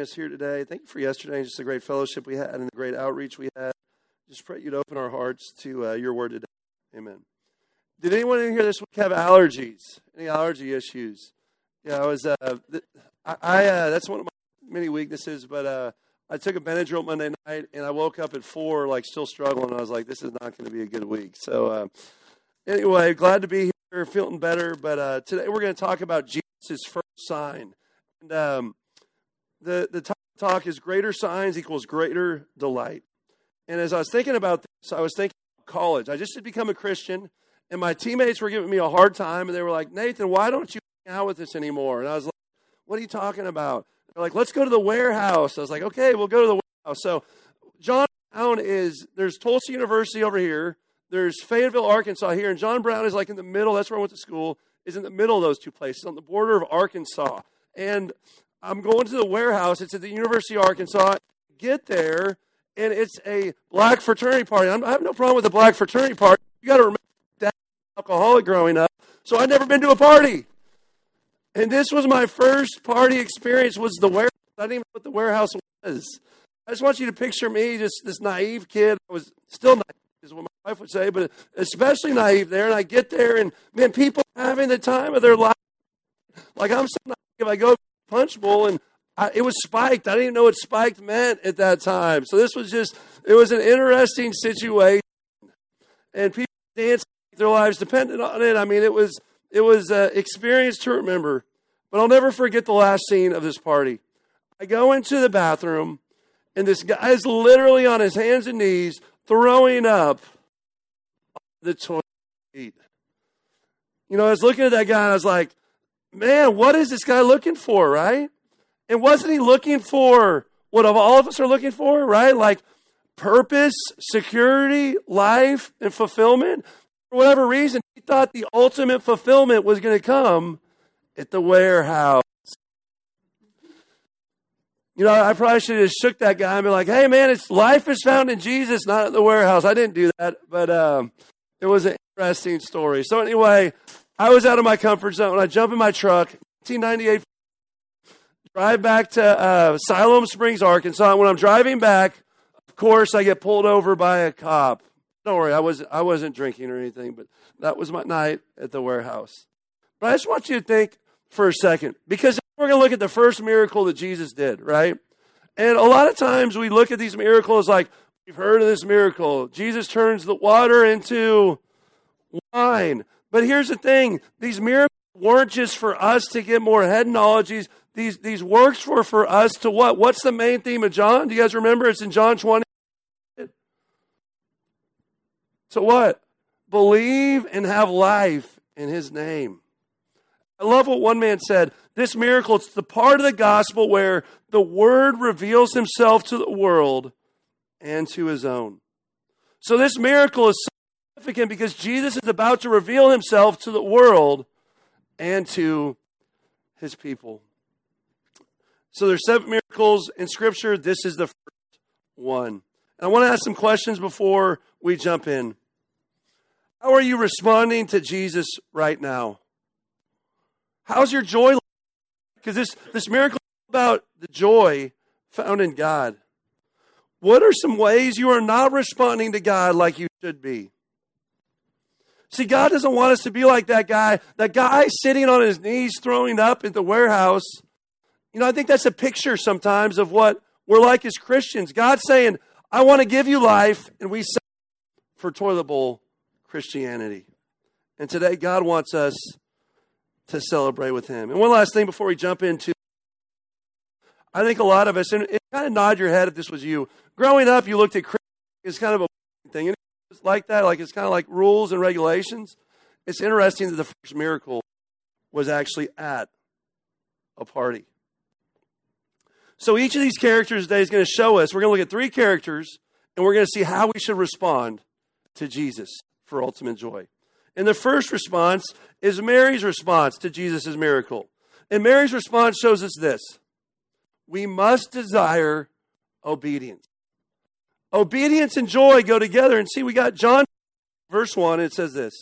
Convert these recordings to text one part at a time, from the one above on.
us here today. Thank you for yesterday, just the great fellowship we had and the great outreach we had. Just pray you'd open our hearts to uh, your word today. Amen. Did anyone in here this week have allergies? Any allergy issues? Yeah, I was. Uh, I, I uh, that's one of my many weaknesses, but uh, I took a Benadryl Monday night and I woke up at four, like still struggling. I was like, this is not going to be a good week. So, uh, anyway, glad to be here, feeling better. But uh, today we're going to talk about Jesus' first sign. And um, the, the talk is greater signs equals greater delight. And as I was thinking about this, I was thinking college. I just had become a Christian, and my teammates were giving me a hard time, and they were like, Nathan, why don't you hang out with us anymore? And I was like, what are you talking about? They're like, let's go to the warehouse. I was like, okay, we'll go to the warehouse. So John Brown is, there's Tulsa University over here. There's Fayetteville, Arkansas here. And John Brown is like in the middle. That's where I went to school, is in the middle of those two places on the border of Arkansas. And I'm going to the warehouse. It's at the University of Arkansas. Get there, and it's a black fraternity party. I'm, i have no problem with a black fraternity party. You got to remember that alcoholic growing up, so I'd never been to a party. And this was my first party experience. Was the warehouse? I didn't even know what the warehouse was. I just want you to picture me, just this naive kid. I was still naive, is what my wife would say, but especially naive there. And I get there, and man, people having the time of their life. Like I'm so naive. I go punch bowl and I, it was spiked. I didn't even know what spiked meant at that time. So this was just, it was an interesting situation. And people danced their lives depended on it. I mean, it was, it was an experience to remember. But I'll never forget the last scene of this party. I go into the bathroom, and this guy is literally on his hands and knees throwing up the toilet seat. You know, I was looking at that guy and I was like, man, what is this guy looking for, right? And wasn't he looking for what all of us are looking for, right? Like purpose, security, life, and fulfillment. For whatever reason, he thought the ultimate fulfillment was going to come at the warehouse. You know, I probably should have shook that guy and be like, hey, man, it's life is found in Jesus, not at the warehouse. I didn't do that, but um, it was an interesting story. So, anyway, I was out of my comfort zone. When I jump in my truck, 1998, drive back to uh, Siloam Springs, Arkansas. When I'm driving back, of course, I get pulled over by a cop. Don't worry, I wasn't, I wasn't drinking or anything, but that was my night at the warehouse. But I just want you to think for a second, because we're going to look at the first miracle that Jesus did, right? And a lot of times we look at these miracles like, we've heard of this miracle. Jesus turns the water into wine. But here's the thing these miracles weren't just for us to get more head knowledge. These, these, works were for us to what? What's the main theme of John? Do you guys remember? It's in John 20. So what? Believe and have life in his name. I love what one man said. This miracle, it's the part of the gospel where the word reveals himself to the world and to his own. So this miracle is significant because Jesus is about to reveal himself to the world and to his people. So there's seven miracles in scripture. This is the first one. And I want to ask some questions before we jump in. How are you responding to Jesus right now? How's your joy? Because this, this miracle is about the joy found in God. What are some ways you are not responding to God like you should be? See, God doesn't want us to be like that guy, that guy sitting on his knees throwing up at the warehouse. You know, I think that's a picture sometimes of what we're like as Christians. God's saying, I want to give you life, and we say for toilet bowl Christianity. And today, God wants us to celebrate with Him. And one last thing before we jump into I think a lot of us, and kind of nod your head if this was you. Growing up, you looked at Christianity as kind of a thing like that. Like it's kind of like rules and regulations. It's interesting that the first miracle was actually at a party. So each of these characters today is going to show us, we're going to look at three characters, and we're going to see how we should respond to Jesus for ultimate joy. And the first response is Mary's response to Jesus' miracle. And Mary's response shows us this we must desire obedience. Obedience and joy go together. And see, we got John, verse 1, it says this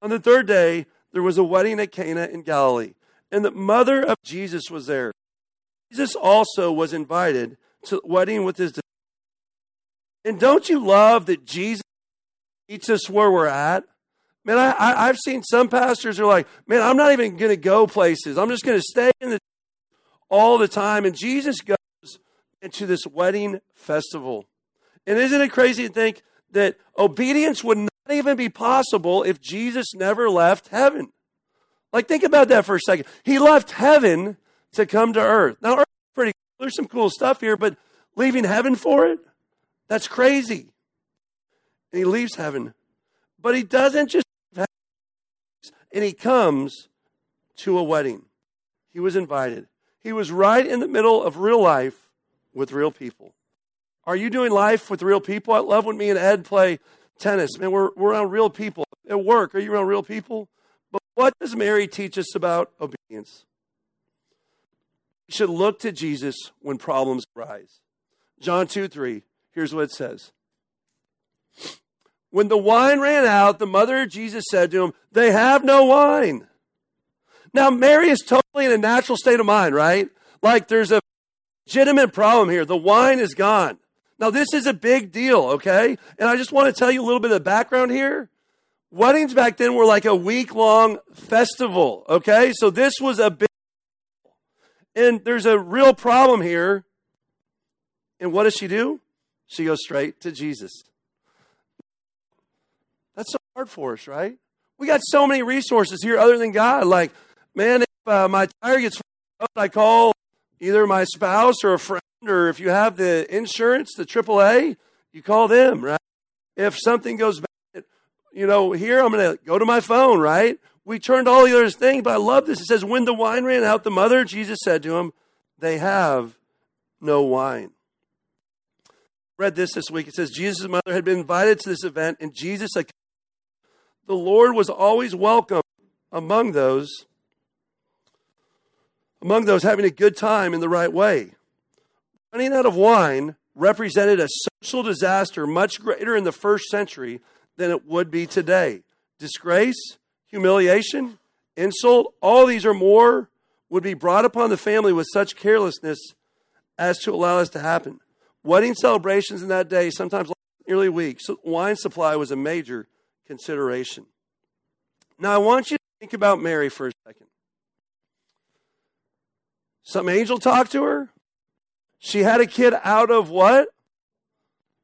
On the third day, there was a wedding at Cana in Galilee, and the mother of Jesus was there. Jesus also was invited to the wedding with his disciples. And don't you love that Jesus meets us where we're at? Man, I, have seen some pastors are like, man, I'm not even going to go places. I'm just going to stay in the all the time. And Jesus goes into this wedding festival. And isn't it crazy to think that obedience would not even be possible if Jesus never left heaven? Like, think about that for a second. He left heaven to come to earth. Now, earth pretty There's some cool stuff here, but leaving heaven for it? That's crazy. And he leaves heaven. But he doesn't just and he comes to a wedding. He was invited. He was right in the middle of real life with real people. Are you doing life with real people? I love when me and Ed play tennis. Man, we're, we're around real people. At work, are you around real people? But what does Mary teach us about obedience? We should look to Jesus when problems arise. John 2 3, here's what it says. When the wine ran out, the mother of Jesus said to him, They have no wine. Now, Mary is totally in a natural state of mind, right? Like there's a legitimate problem here. The wine is gone. Now, this is a big deal, okay? And I just want to tell you a little bit of the background here. Weddings back then were like a week long festival, okay? So this was a big and there's a real problem here. And what does she do? She goes straight to Jesus. That's so hard for us, right? We got so many resources here other than God. Like, man, if uh, my tire gets I call either my spouse or a friend, or if you have the insurance, the AAA, you call them, right? If something goes bad, you know, here I'm going to go to my phone, right? We turned all the other things, but I love this. It says, when the wine ran out, the mother, Jesus said to him, they have no wine read this this week. It says Jesus' mother had been invited to this event, and Jesus the Lord was always welcome among those among those having a good time in the right way. Running out of wine represented a social disaster much greater in the first century than it would be today. Disgrace, humiliation, insult, all these or more would be brought upon the family with such carelessness as to allow this to happen. Wedding celebrations in that day sometimes lasted nearly weeks. So wine supply was a major consideration. Now, I want you to think about Mary for a second. Some angel talked to her. She had a kid out of what?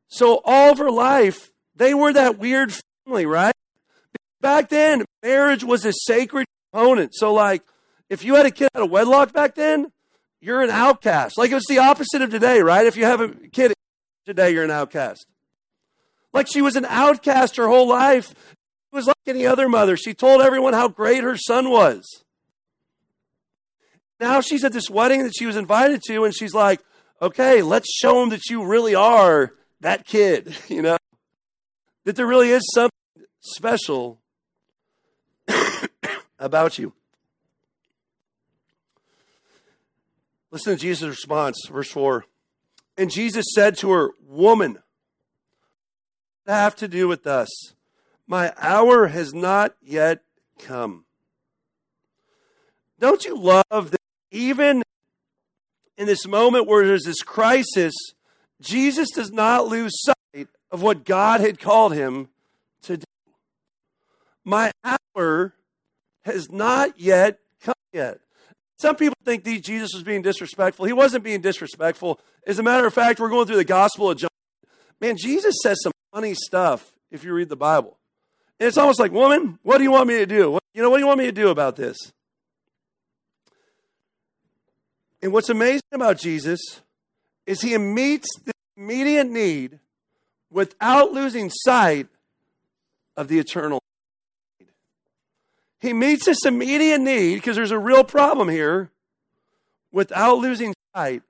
So, all of her life, they were that weird family, right? Back then, marriage was a sacred component. So, like, if you had a kid out of wedlock back then, you're an outcast. Like, it's the opposite of today, right? If you have a kid today, you're an outcast. Like she was an outcast her whole life. It was like any other mother. She told everyone how great her son was. Now she's at this wedding that she was invited to, and she's like, okay, let's show them that you really are that kid, you know? That there really is something special about you. Listen to Jesus' response, verse 4. And Jesus said to her, Woman, what have to do with us. My hour has not yet come. Don't you love that even in this moment where there's this crisis, Jesus does not lose sight of what God had called him to do? My hour has not yet come yet. Some people think that Jesus was being disrespectful. He wasn't being disrespectful. As a matter of fact, we're going through the Gospel of John. Man, Jesus says some funny stuff if you read the Bible. And it's almost like, woman, what do you want me to do? You know, what do you want me to do about this? And what's amazing about Jesus is he meets the immediate need without losing sight of the eternal need. He meets this immediate need because there's a real problem here without losing sight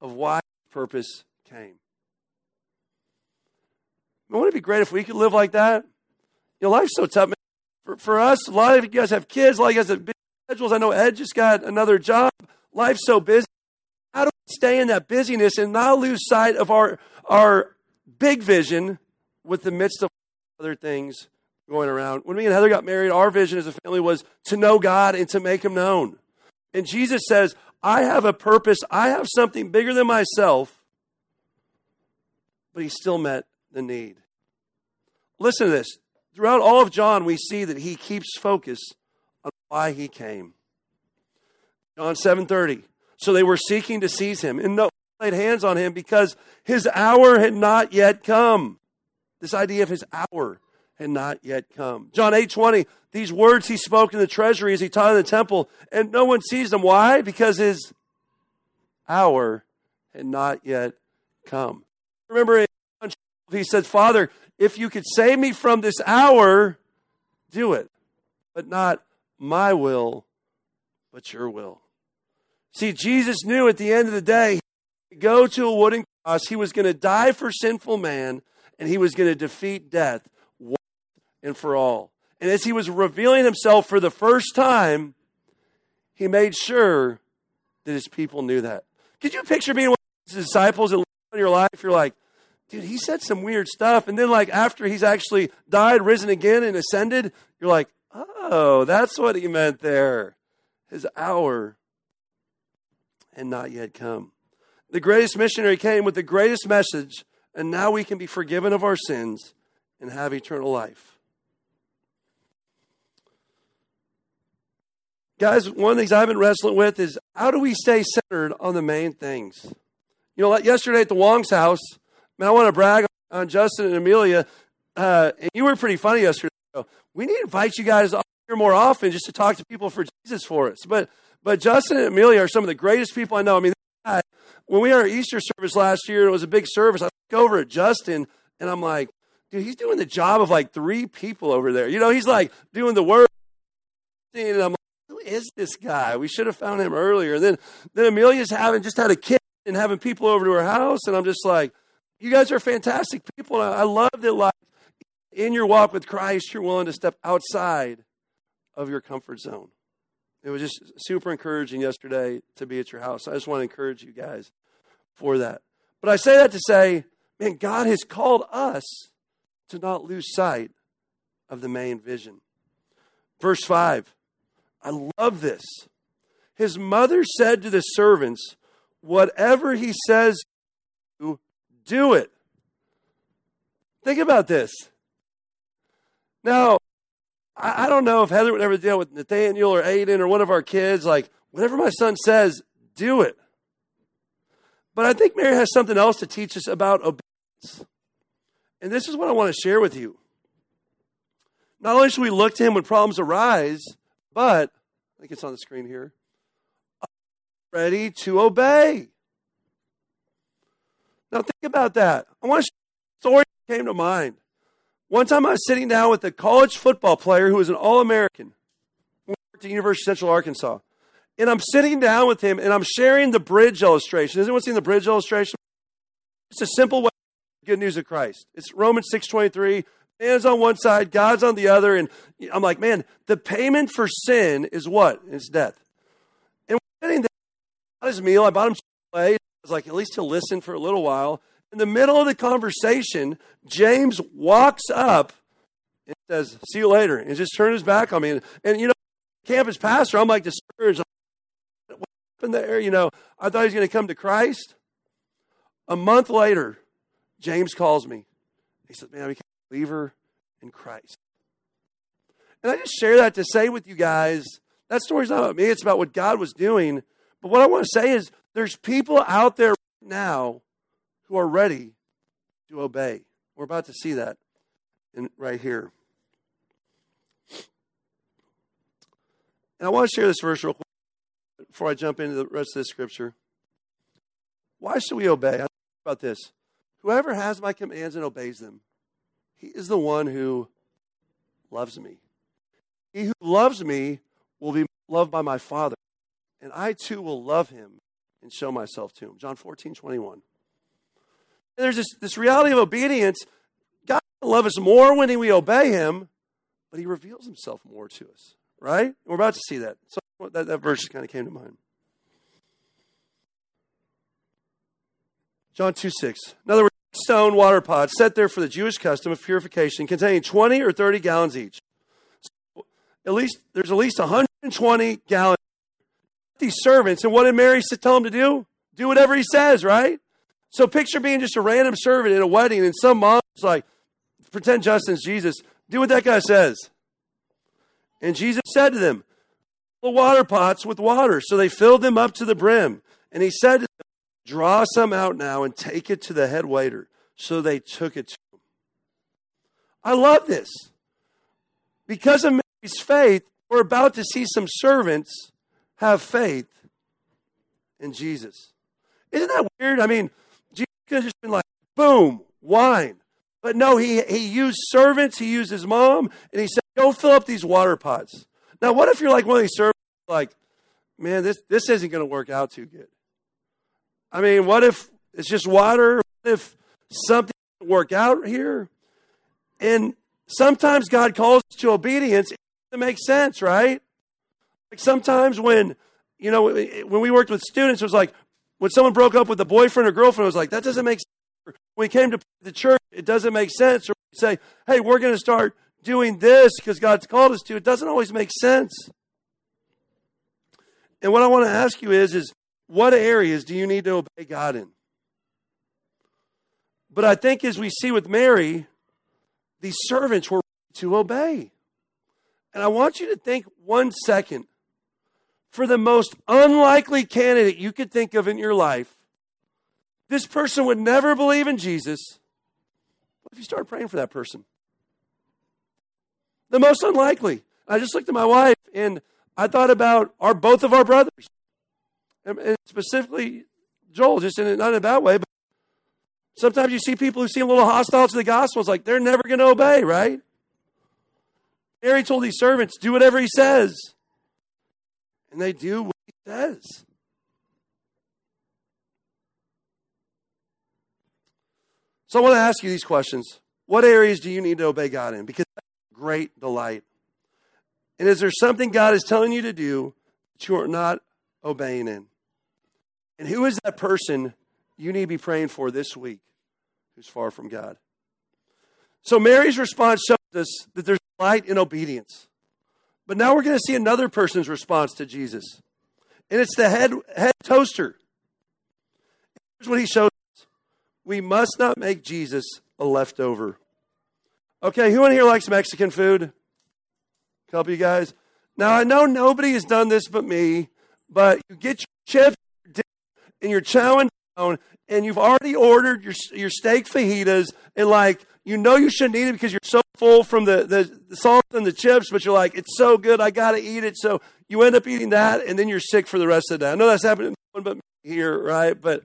of why purpose came. Wouldn't it be great if we could live like that? Your life's so tough. For, for us, a lot of you guys have kids, a lot of you guys have big schedules. I know Ed just got another job. Life's so busy. How do we stay in that busyness and not lose sight of our, our big vision with the midst of other things going around? When me and Heather got married, our vision as a family was to know God and to make Him known. And Jesus says, I have a purpose, I have something bigger than myself, but he still met the need. Listen to this. Throughout all of John, we see that he keeps focus on why he came. John 7:30. So they were seeking to seize him, and no laid hands on him because his hour had not yet come. This idea of his hour had not yet come. John 8:20, these words he spoke in the treasury as he taught in the temple, and no one sees them. Why? Because his hour had not yet come. Remember, he said, Father, if you could save me from this hour, do it. But not my will, but your will. See, Jesus knew at the end of the day, to go to a wooden cross, he was going to die for sinful man, and he was going to defeat death once and for all. And as he was revealing himself for the first time, he made sure that his people knew that. Could you picture being one of his disciples in your life? You're like, dude, he said some weird stuff. And then, like, after he's actually died, risen again, and ascended, you're like, oh, that's what he meant there. His hour and not yet come. The greatest missionary came with the greatest message, and now we can be forgiven of our sins and have eternal life. Guys, one of the things I've been wrestling with is how do we stay centered on the main things? You know, like yesterday at the Wong's house, Man, I want to brag on Justin and Amelia. Uh, and you were pretty funny yesterday. We need to invite you guys here more often just to talk to people for Jesus for us. But but Justin and Amelia are some of the greatest people I know. I mean, when we had our Easter service last year, it was a big service. I look over at Justin and I'm like, dude, he's doing the job of like three people over there. You know, he's like doing the work. And I'm like, who is this guy? We should have found him earlier. And then then Amelia's having just had a kid and having people over to her house, and I'm just like, you guys are fantastic people. I love that, like, in your walk with Christ, you're willing to step outside of your comfort zone. It was just super encouraging yesterday to be at your house. I just want to encourage you guys for that. But I say that to say, man, God has called us to not lose sight of the main vision. Verse 5, I love this. His mother said to the servants, Whatever he says, do it. Think about this. Now, I, I don't know if Heather would ever deal with Nathaniel or Aiden or one of our kids. Like, whatever my son says, do it. But I think Mary has something else to teach us about obedience. And this is what I want to share with you. Not only should we look to him when problems arise, but I think it's on the screen here ready to obey. Now think about that. I want to share a story that came to mind. One time I was sitting down with a college football player who was an All American, the University of Central Arkansas. And I'm sitting down with him and I'm sharing the bridge illustration. Has anyone seen the bridge illustration? It's a simple way good news of Christ. It's Romans 6.23. Man's on one side, God's on the other. And I'm like, man, the payment for sin is what? It's death. And we're sitting there, I bought his meal, I bought him Chick-fil-A was like, at least he'll listen for a little while. In the middle of the conversation, James walks up and says, See you later. And just turned his back on me. And, and you know, campus pastor, I'm like discouraged. What happened there? You know, I thought he was going to come to Christ. A month later, James calls me. He says, Man, I became a believer in Christ. And I just share that to say with you guys that story's not about me, it's about what God was doing. But what I want to say is there's people out there now who are ready to obey. We're about to see that in, right here. And I want to share this verse real quick before I jump into the rest of this scripture. Why should we obey? I about this. Whoever has my commands and obeys them, he is the one who loves me. He who loves me will be loved by my Father, and I too will love him and show myself to him. John 14, 21. There's this, this reality of obedience. God will love us more when we obey him, but he reveals himself more to us, right? We're about to see that. So that, that verse kind of came to mind. John 2 6. In other words, stone water pots set there for the Jewish custom of purification containing 20 or 30 gallons each. So at least there's at least 120 gallons these servants, and what did Mary tell him to do? Do whatever he says, right? So picture being just a random servant in a wedding, and some mom's like, pretend Justin's Jesus, do what that guy says. And Jesus said to them, the water pots with water. So they filled them up to the brim. And he said to them, Draw some out now and take it to the head waiter. So they took it to him. I love this. Because of Mary's faith, we're about to see some servants have faith in Jesus. Isn't that weird? I mean, could have just been like, boom, wine. But no, he, he used servants, he used his mom, and he said, go fill up these water pots. Now, what if you're like one of these servants, like, man, this, this isn't going to work out too good? I mean, what if it's just water? What if something doesn't work out here? And sometimes God calls to obedience. It makes sense, right? Like sometimes when, you know, when we worked with students, it was like when someone broke up with a boyfriend or girlfriend, it was like, that doesn't make sense. When we came to the church, it doesn't make sense. Or say, hey, we're going to start doing this because God's called us to. It doesn't always make sense. And what I want to ask you is, is what areas do you need to obey God in? But I think as we see with Mary, these servants were to obey. And I want you to think one second for the most unlikely candidate you could think of in your life. This person would never believe in Jesus. What if you start praying for that person? The most unlikely. I just looked at my wife and I thought about our both of our brothers, and specifically Joel, just in not in a bad way, but sometimes you see people who seem a little hostile to the gospel. It's like they're never going to obey, right? Mary told these servants, "Do whatever he says," and they do what he says. So I want to ask you these questions. What areas do you need to obey God in? Because great delight. And is there something God is telling you to do that you are not obeying in? And who is that person you need to be praying for this week who's far from God? So Mary's response shows us that there's light in obedience. But now we're going to see another person's response to Jesus. And it's the head, head toaster. Here's what he shows us we must not make Jesus a leftover. Okay, who in here likes Mexican food? couple of you guys. Now, I know nobody has done this but me, but you get your chips and you're chowing down, and you've already ordered your, your steak fajitas, and like, you know you shouldn't eat it because you're so full from the, the, salt and the chips, but you're like, it's so good, I got to eat it. So you end up eating that, and then you're sick for the rest of the day. I know that's happening but here, right? But,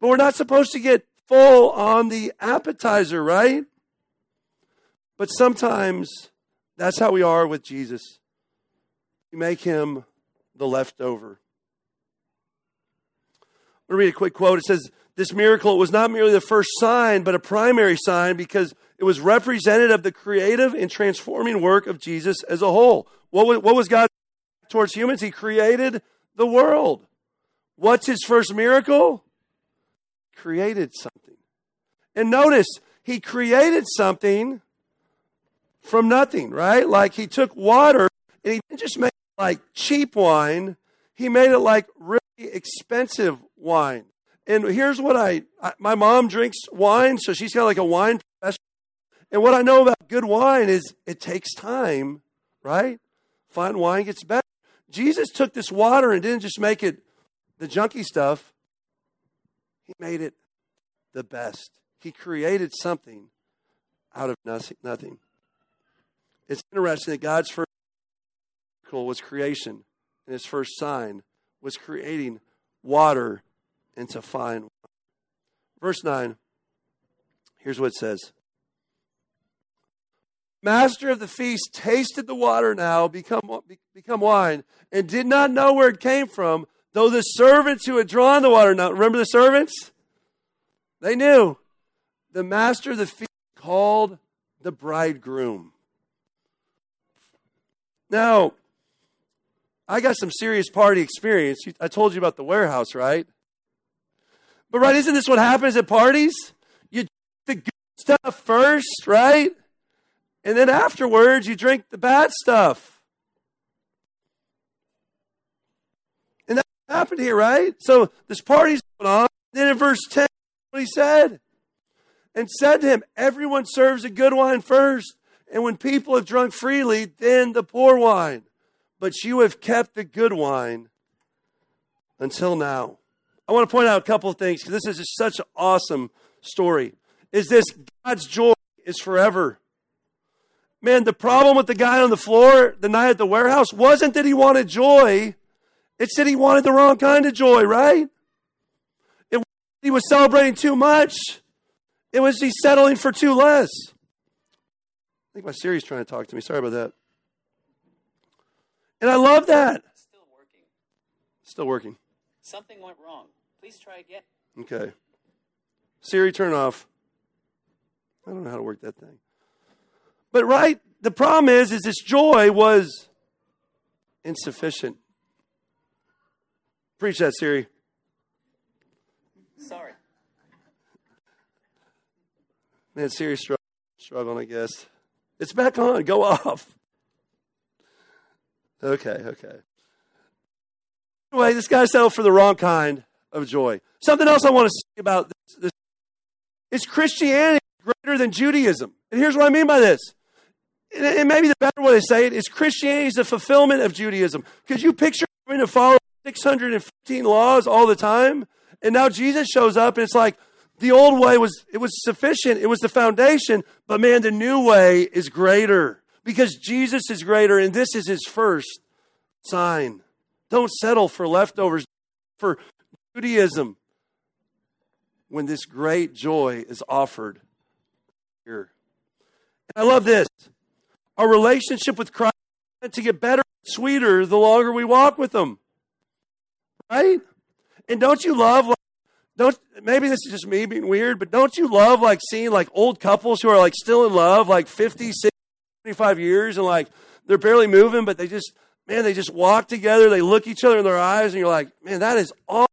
but we're not supposed to get full on the appetizer, right? But sometimes that's how we are with Jesus. We make him the leftover. I'm going to read a quick quote. It says, This miracle was not merely the first sign, but a primary sign because it was representative of the creative and transforming work of Jesus as a whole. What was, what was God towards humans? He created the world. What's his first miracle? Created something. And notice, he created something from nothing, right? Like he took water and he didn't just make like cheap wine, he made it like really expensive wine. And here's what I, I my mom drinks wine, so she's got like a wine. And what I know about good wine is it takes time, right? Fine wine gets better. Jesus took this water and didn't just make it the junky stuff. He made it the best. He created something out of nothing. It's interesting that God's first miracle was creation, and his first sign was creating water into fine wine. Verse 9, here's what it says Master of the feast tasted the water now become, become wine and did not know where it came from, though the servants who had drawn the water now, remember the servants? They knew. The master of the feast called the bridegroom now, I got some serious party experience. I told you about the warehouse, right? But, right, isn't this what happens at parties? You the good stuff first, right? And then afterwards, you drink the bad stuff. And that happened here, right? So this party's going on. Then in verse 10, what he said, and said to him, Everyone serves a good wine first, and when people have drunk freely, then the poor wine. But you have kept the good wine until now. I want to point out a couple of things because this is just such an awesome story. Is this God's joy is forever? Man, the problem with the guy on the floor the night at the warehouse wasn't that he wanted joy, it's that he wanted the wrong kind of joy, right? It he was celebrating too much. It was he settling for too less. I think my Siri's trying to talk to me. Sorry about that. And I love that. Still working. Still working. Something went wrong. Please try again. Okay. Siri, turn off. I don't know how to work that thing. But right, the problem is, is this joy was insufficient. Preach that, Siri. Sorry. Man, Siri's strugg- struggling, I guess. It's back on. Go off. Okay, okay. Anyway, this guy settled for the wrong kind of joy. Something else I want to say about this, this is Christianity greater than Judaism. And here's what I mean by this. And, maybe the better way to say it is Christianity is the fulfillment of Judaism. Because you picture having to follow 615 laws all the time, and now Jesus shows up, and it's like the old way was it was sufficient, it was the foundation, but man, the new way is greater because Jesus is greater, and this is his first sign. Don't settle for leftovers, for Judaism, when this great joy is offered here. And I love this. Our relationship with Christ to get better and sweeter the longer we walk with Him. Right? And don't you love like don't maybe this is just me being weird, but don't you love like seeing like old couples who are like still in love, like 50, 60, 75 years, and like they're barely moving, but they just man, they just walk together, they look each other in their eyes, and you're like, man, that is awesome.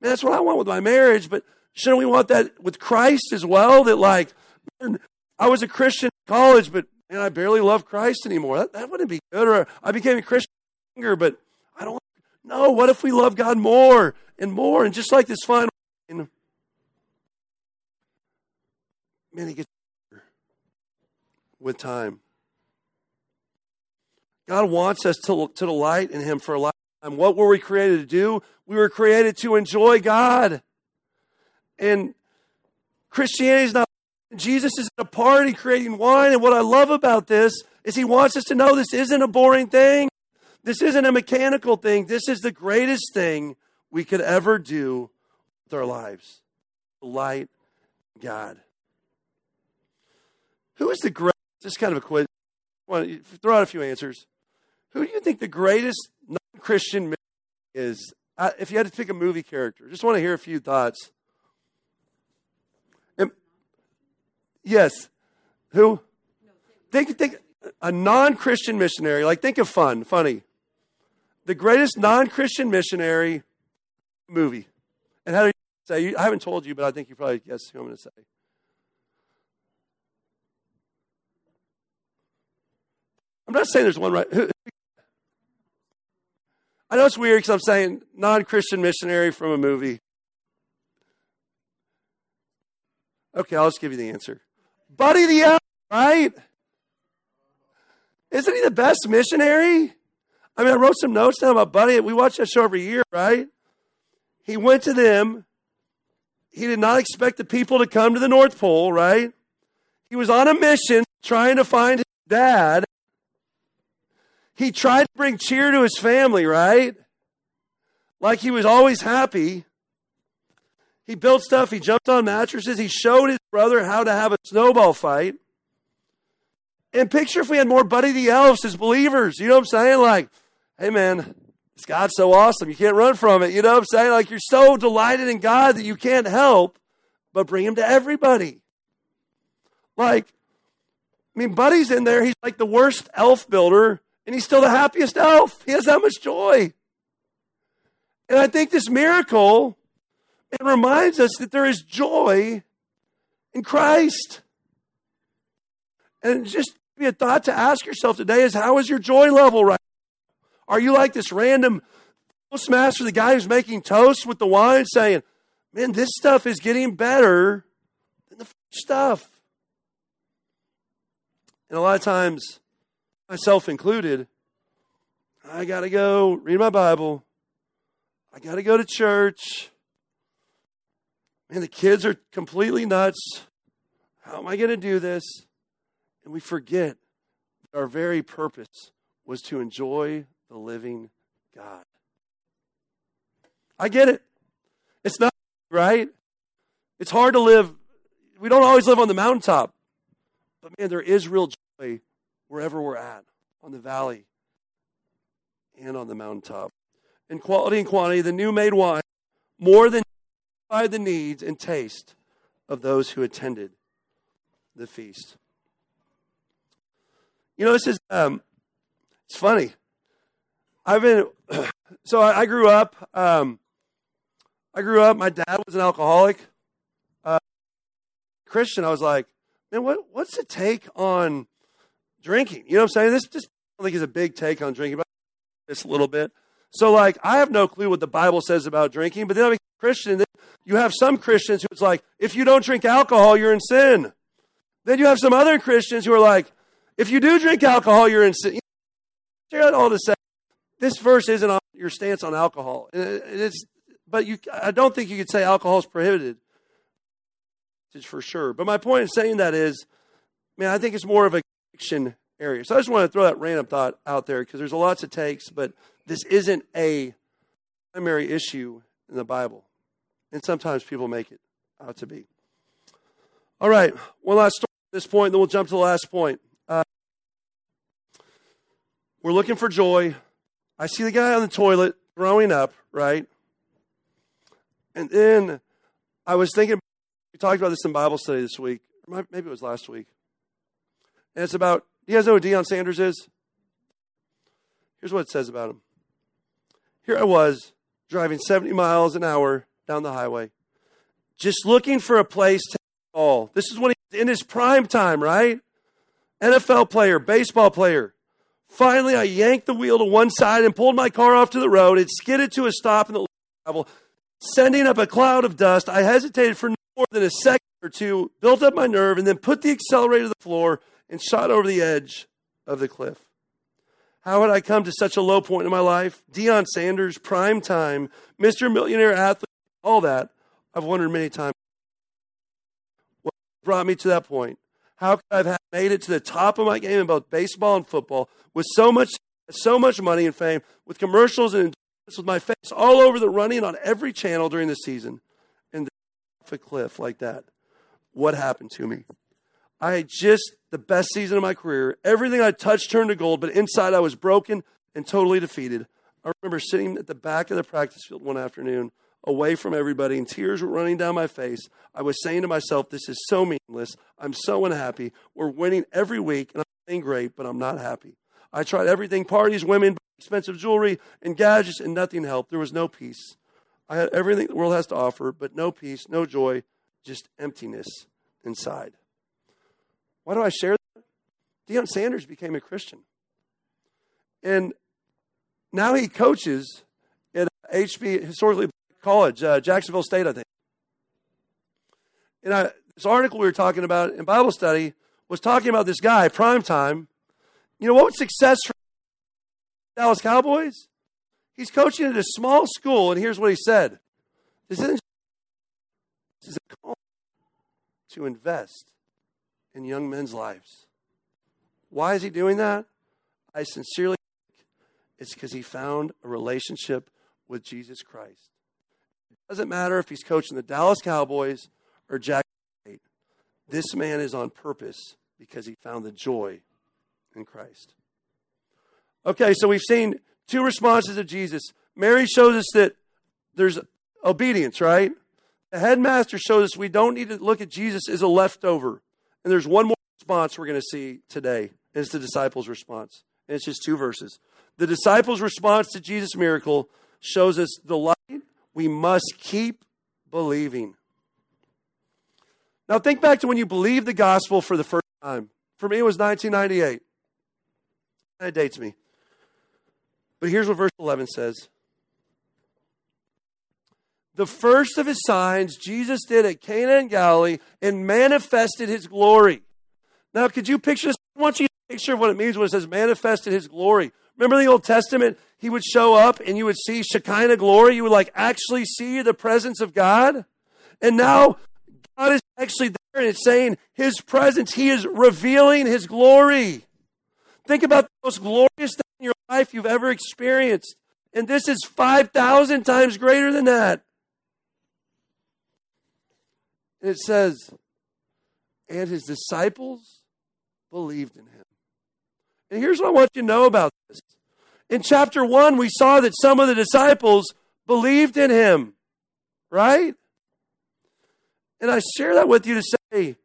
Man, that's what I want with my marriage, but shouldn't we want that with Christ as well? That like, man, I was a Christian in college, but man, I barely love Christ anymore. That, that wouldn't be good. Or I became a Christian younger, but I don't. No, what if we love God more and more? And just like this fine wine, man, it gets better with time. God wants us to, look to delight in Him for a lifetime. What were we created to do? We were created to enjoy God. And Christianity is not, Jesus is at a party creating wine. And what I love about this is He wants us to know this isn't a boring thing. This isn't a mechanical thing. This is the greatest thing we could ever do with our lives. Light God. Who is the greatest? Just kind of a quiz. Throw out a few answers. Who do you think the greatest non Christian is? Uh, if you had to pick a movie character, just want to hear a few thoughts. And, yes. Who? Think, think a non Christian missionary. Like, think of fun, funny. The greatest non Christian missionary movie. And how do you say? I haven't told you, but I think you probably guess who I'm going to say. I'm not saying there's one right. I know it's weird because I'm saying non Christian missionary from a movie. Okay, I'll just give you the answer. Buddy the Elf, right? Isn't he the best missionary? I mean, I wrote some notes down about Buddy. We watch that show every year, right? He went to them. He did not expect the people to come to the North Pole, right? He was on a mission trying to find his dad. He tried to bring cheer to his family, right? Like he was always happy. He built stuff, he jumped on mattresses, he showed his brother how to have a snowball fight. And picture if we had more Buddy the Elves as believers. You know what I'm saying? Like, hey man, this God's so awesome. You can't run from it. You know what I'm saying? Like you're so delighted in God that you can't help but bring him to everybody. Like, I mean, Buddy's in there. He's like the worst elf builder and he's still the happiest elf. He has that much joy. And I think this miracle it reminds us that there is joy in Christ. And just be a thought to ask yourself today is how is your joy level right? Are you like this random toastmaster, the guy who's making toast with the wine, saying, Man, this stuff is getting better than the stuff? And a lot of times, myself included, I got to go read my Bible. I got to go to church. Man, the kids are completely nuts. How am I going to do this? And we forget our very purpose was to enjoy the living God. I get it. It's not right. It's hard to live. We don't always live on the mountaintop. But man, there is real joy wherever we're at, on the valley and on the mountaintop. In quality and quantity, the new made wine more than by the needs and taste of those who attended the feast. You know, this is um, it's funny. I've been so I, I grew up. Um, I grew up. My dad was an alcoholic, uh, Christian. I was like, man, what what's the take on drinking? You know what I'm saying? This just I don't think is a big take on drinking, but this a little bit. So like, I have no clue what the Bible says about drinking, but then I'm a Christian. You have some Christians who it's like, if you don't drink alcohol, you're in sin. Then you have some other Christians who are like, if you do drink alcohol, you're in sin. You know, all to say, this verse isn't on your stance on alcohol. It's, but you, I don't think you could say alcohol is prohibited. It's for sure. But my point in saying that is, man, I think it's more of a addiction area. So I just want to throw that random thought out there because there's a lots of takes, but this isn't a primary issue in the Bible. And sometimes people make it out to be. All right, one last story at this point, then we'll jump to the last point. Uh, we're looking for joy. I see the guy on the toilet throwing up, right? And then I was thinking, we talked about this in Bible study this week, maybe it was last week. And it's about, do you guys know who Deion Sanders is? Here's what it says about him. Here I was driving 70 miles an hour down the highway, just looking for a place to ball. This is when he's in his prime time, right? NFL player, baseball player. Finally, I yanked the wheel to one side and pulled my car off to the road. It skidded to a stop in the gravel, sending up a cloud of dust. I hesitated for more than a second or two, built up my nerve, and then put the accelerator to the floor and shot over the edge of the cliff. How had I come to such a low point in my life? Deion Sanders, prime time, Mr. Millionaire athlete, all that. I've wondered many times what brought me to that point. How could I have made it to the top of my game in both baseball and football with so much, so much money and fame, with commercials and with my face all over the running on every channel during the season, and off a cliff like that? What happened to me? I had just the best season of my career. Everything I touched turned to gold, but inside I was broken and totally defeated. I remember sitting at the back of the practice field one afternoon, away from everybody, and tears were running down my face. I was saying to myself, This is so meaningless. I'm so unhappy. We're winning every week, and I'm playing great, but I'm not happy. I tried everything parties, women, expensive jewelry, and gadgets, and nothing helped. There was no peace. I had everything the world has to offer, but no peace, no joy, just emptiness inside. Why do I share that? Deion Sanders became a Christian. And now he coaches at HB, historically college, uh, Jacksonville State, I think. And I, this article we were talking about in Bible study was talking about this guy, prime time. You know what was success for Dallas Cowboys? He's coaching at a small school, and here's what he said: "This isn't this is a call to invest in young men's lives. Why is he doing that? I sincerely think it's because he found a relationship with Jesus Christ. Doesn't matter if he's coaching the Dallas Cowboys or Jack State. This man is on purpose because he found the joy in Christ. Okay, so we've seen two responses of Jesus. Mary shows us that there's obedience, right? The headmaster shows us we don't need to look at Jesus as a leftover. And there's one more response we're going to see today. It's the disciples' response. And it's just two verses. The disciples' response to Jesus' miracle shows us the light we must keep believing. Now, think back to when you believed the gospel for the first time. For me, it was 1998. That dates me. But here's what verse 11 says The first of his signs Jesus did at Cana in Galilee and manifested his glory. Now, could you picture this? I want you to picture what it means when it says manifested his glory. Remember the Old Testament? He would show up and you would see Shekinah glory. You would like actually see the presence of God. And now God is actually there and it's saying his presence. He is revealing his glory. Think about the most glorious thing in your life you've ever experienced. And this is 5,000 times greater than that. It says, and his disciples believed in him. And here's what I want you to know about this. In chapter 1, we saw that some of the disciples believed in him, right? And I share that with you to say,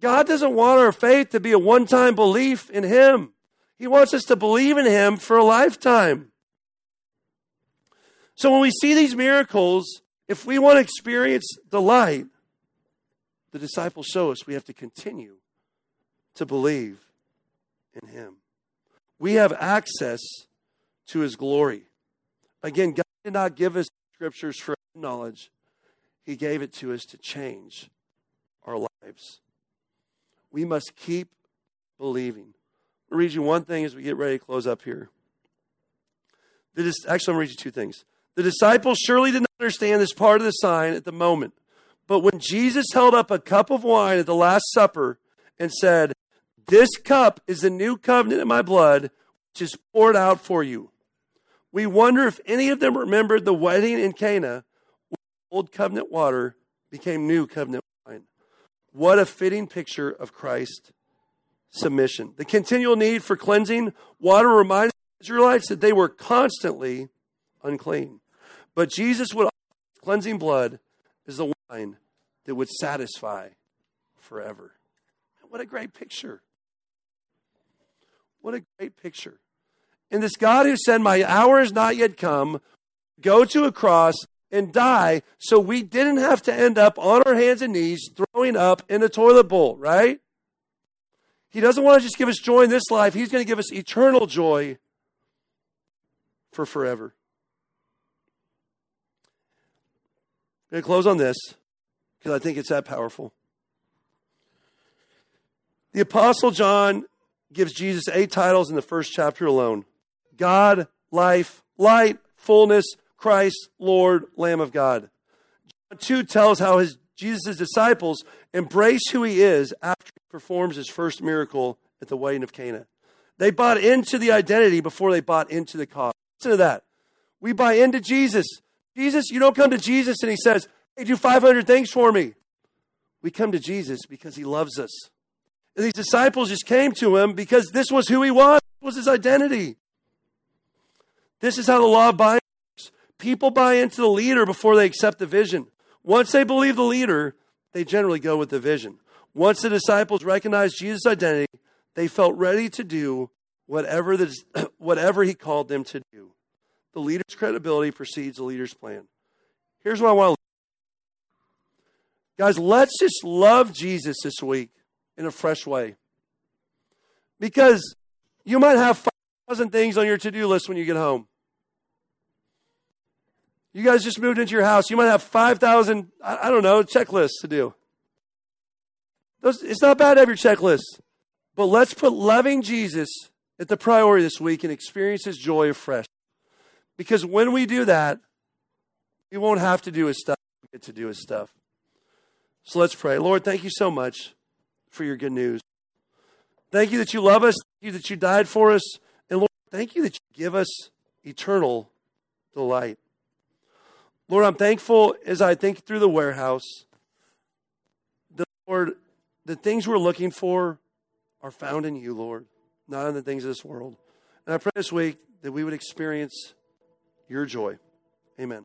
God doesn't want our faith to be a one time belief in him. He wants us to believe in him for a lifetime. So when we see these miracles, if we want to experience the light, the disciples show us we have to continue to believe in him. We have access to his glory. Again, God did not give us scriptures for knowledge, he gave it to us to change our lives. We must keep believing. I'll read you one thing as we get ready to close up here. The, actually, I'm going to read you two things. The disciples surely did not understand this part of the sign at the moment. But when Jesus held up a cup of wine at the Last Supper and said, This cup is the new covenant in my blood, which is poured out for you. We wonder if any of them remembered the wedding in Cana, when old covenant water became new covenant wine. What a fitting picture of Christ's submission. The continual need for cleansing water reminded the Israelites that they were constantly unclean. But Jesus would cleansing blood as the wine that would satisfy forever. What a great picture. What a great picture. And this God who said, My hour is not yet come, go to a cross and die so we didn't have to end up on our hands and knees throwing up in a toilet bowl, right? He doesn't want to just give us joy in this life, He's going to give us eternal joy for forever. I'm going to close on this because I think it's that powerful. The Apostle John gives Jesus eight titles in the first chapter alone God, life, light, fullness, Christ, Lord, Lamb of God. John 2 tells how his Jesus' disciples embrace who he is after he performs his first miracle at the wedding of Cana. They bought into the identity before they bought into the cause. Listen to that. We buy into Jesus. Jesus, you don't come to Jesus and he says, Hey, do 500 things for me. We come to Jesus because he loves us. These disciples just came to him because this was who he was, was his identity. This is how the law binds. People buy into the leader before they accept the vision. Once they believe the leader, they generally go with the vision. Once the disciples recognized Jesus' identity, they felt ready to do whatever, the, whatever he called them to do. The leader's credibility precedes the leader's plan. Here's what I want to Guys, let's just love Jesus this week in a fresh way. Because you might have 5,000 things on your to do list when you get home. You guys just moved into your house. You might have 5,000, I don't know, checklists to do. It's not bad to have your checklist. But let's put loving Jesus at the priority this week and experience his joy afresh. Because when we do that, we won't have to do his stuff. We get to do his stuff. So let's pray. Lord, thank you so much for your good news. Thank you that you love us. Thank you that you died for us. And Lord, thank you that you give us eternal delight. Lord, I'm thankful as I think through the warehouse. The Lord, the things we're looking for are found in you, Lord, not in the things of this world. And I pray this week that we would experience your joy. Amen.